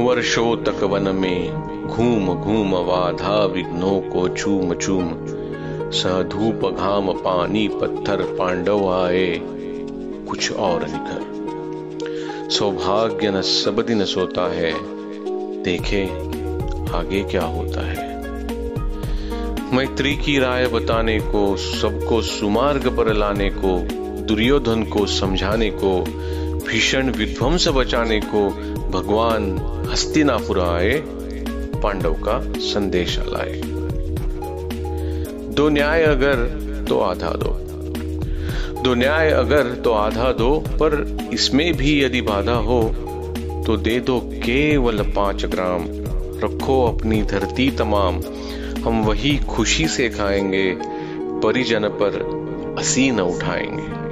वर्षों तक वन में घूम घूम वाधा विघ्नों को चूम चूम। धूप घाम पानी पत्थर पांडव आए, कुछ और निखर। सौभाग्य न सब दिन सोता है, देखे आगे क्या होता है। मैत्री की राय बताने को, सबको सुमार्ग पर लाने को, दुर्योधन को समझाने को भीषण विध्वंस बचाने को भगवान हस्तिनापुर आए पांडव का संदेश लाए। दो न्याय अगर तो आधा दो। दो न्याय अगर तो आधा दो, पर इसमें भी यदि बाधा हो तो दे दो केवल पाँच ग्राम। रखो अपनी धरती तमाम। हम वही खुशी से खाएँगे, परिजन पर असी न उठाएँगे।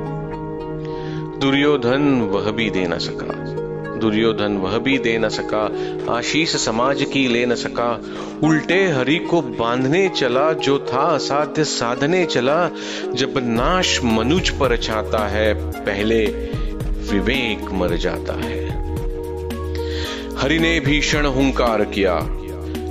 दुर्योधन वह भी दे न सका। दुर्योधन वह भी दे न सका, आशीष समाज की ले न सका। उल्टे हरि को बांधने चला, जो था असाध्य साधने चला, जब नाश मनुज पर छाता है, पहले विवेक मर जाता है। हरि ने भीषण हुंकार किया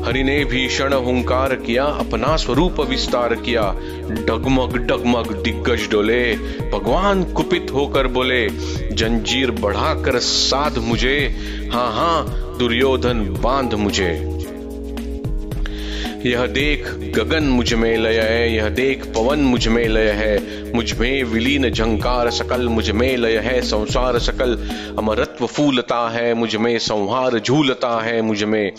हरि ने भीषण हुंकार किया, अपना स्वरूप विस्तार किया। डगमग डगमग, दिग्गज डोले, भगवान कुपित होकर बोले, जंजीर बढ़ाकर साध मुझे। हाँ हाँ दुर्योधन बाँध मुझे। यह देख गगन मुझमें लय है, यह देख पवन मुझमें लय है। मुझमें विलीन झंकार सकल, मुझमें लय है, संसार सकल। अमरत्व फूलता है, मुझमें संहार झूलता है, मुझमें।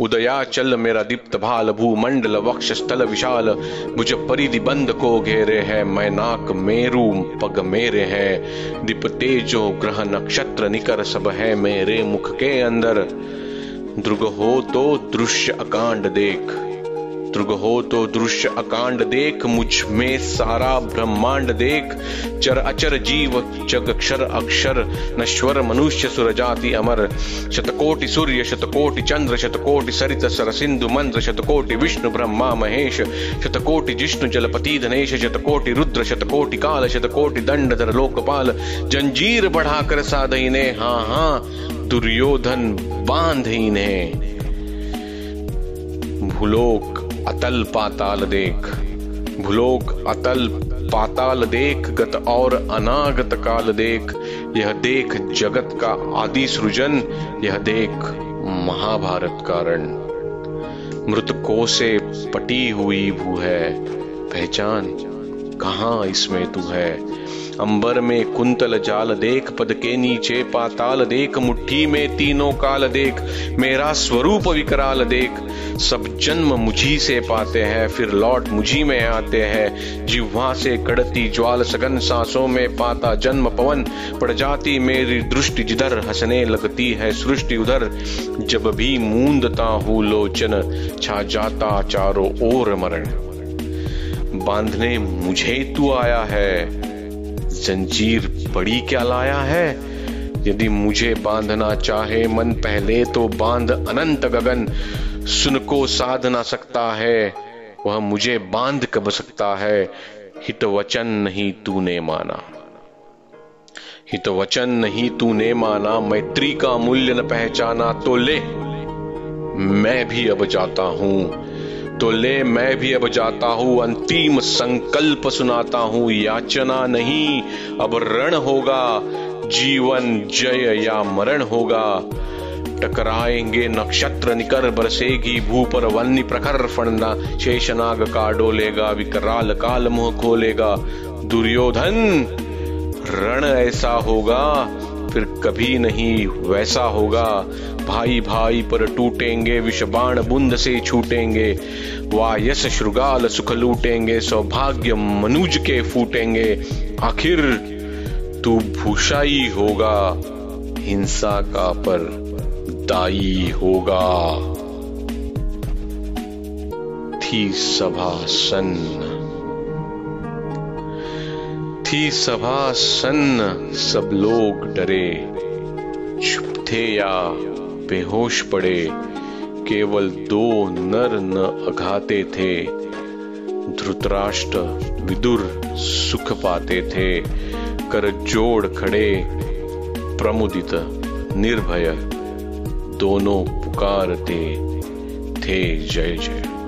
उदया चल मेरा दीप्त भाल, भूमंडल वक्ष स्थल विशाल। मुझ परिधि बंद को घेरे है, मैं नाक मेरू पग मेरे है। दीप तेजो ग्रह नक्षत्र निकर सब है, मेरे मुख के अंदर। द्रुग हो तो दृश्य अकांड देख ध्रुग हो तो दृश्य अकांड देख, मुझमें सारा ब्रह्मांड देख। चर अचर जीव, जग अक्षर अक्षर, नश्वर मनुष्य सुर जाति अमर। शतकोटि सूर्य, शतकोटि चंद्र, शतकोटि सरित सर सिंधु मंद्र, शतकोटि विष्णु, ब्रह्मा, महेश। शतकोटि जिष्णु, जलपति, धनेश। शतकोटि रुद्र, शतकोटि काल, शतकोटि दंड धर लोकपाल। जंजीर बढ़ाकर साधई ने हाँ हाँ दुर्योधन बाँध ने भूलोक अतल पाताल देख। भूलोक अतल पाताल देख, गत और अनागत काल देख। यह देख जगत का आदि सृजन, यह देख महाभारत कारण। मृतकों से पटी हुई भू है, पहचान। कहा इसमें तू है? अंबर में कुंतल जाल देख, पद के नीचे पाताल देख, मुट्ठी में तीनों काल देख, मेरा स्वरूप विकराल देख। सब जन्म मुझी से पाते हैं, फिर लौट मुझी में आते हैं। जिह्वा से कड़ती ज्वाल सगन सांसों में पाता जन्म पवन। पड़ जाती मेरी दृष्टि जिधर हंसने लगती है, सृष्टि उधर। जब भी मूंदता हूँ लोचन, छा जाता चारों ओर मरण। बांधने, मुझे तू आया है। जंजीर बड़ी क्या लाया है? यदि मुझे बांधना चाहे, मन पहले तो बाँध अनंत गगन। सुन को साध ना सकता है, वह मुझे बाँध कब सकता है? हित वचन नहीं तूने माना। हित वचन नहीं तूने माना, मैत्री का मूल्य न पहचाना तो ले। मैं भी अब जाता हूँ तो ले मैं भी अब जाता हूँ, अंतिम संकल्प सुनाता हूँ, याचना नहीं, अब रण होगा, जीवन जय या मरण होगा। टकराएँगे नक्षत्र निकर बरसेगी, भू पर वन्य प्रखर फणना, शेषनाग का डोलेगा, विकराल काल मुँह खोलेगा। दुर्योधन, रण ऐसा होगा फिर कभी नहीं वैसा होगा। भाई भाई पर टूटेंगे, विषबाण बुंद से छूटेंगे। वायस श्रृगाल सुख लूटेंगे, सौभाग्य मनुज के फूटेंगे। आखिर तू भूषाई होगा, हिंसा का पर दाई होगा। थी सभा सन्न थी सभा सन्न, सब लोग डरे। चुप थे या बेहोश पड़े, केवल दो नर न अघाते थे। धृतराष्ट्र विदुर सुख पाते थे। कर जोड़ खड़े, प्रमुदित, निर्भय, दोनों पुकारते थे। जय जय।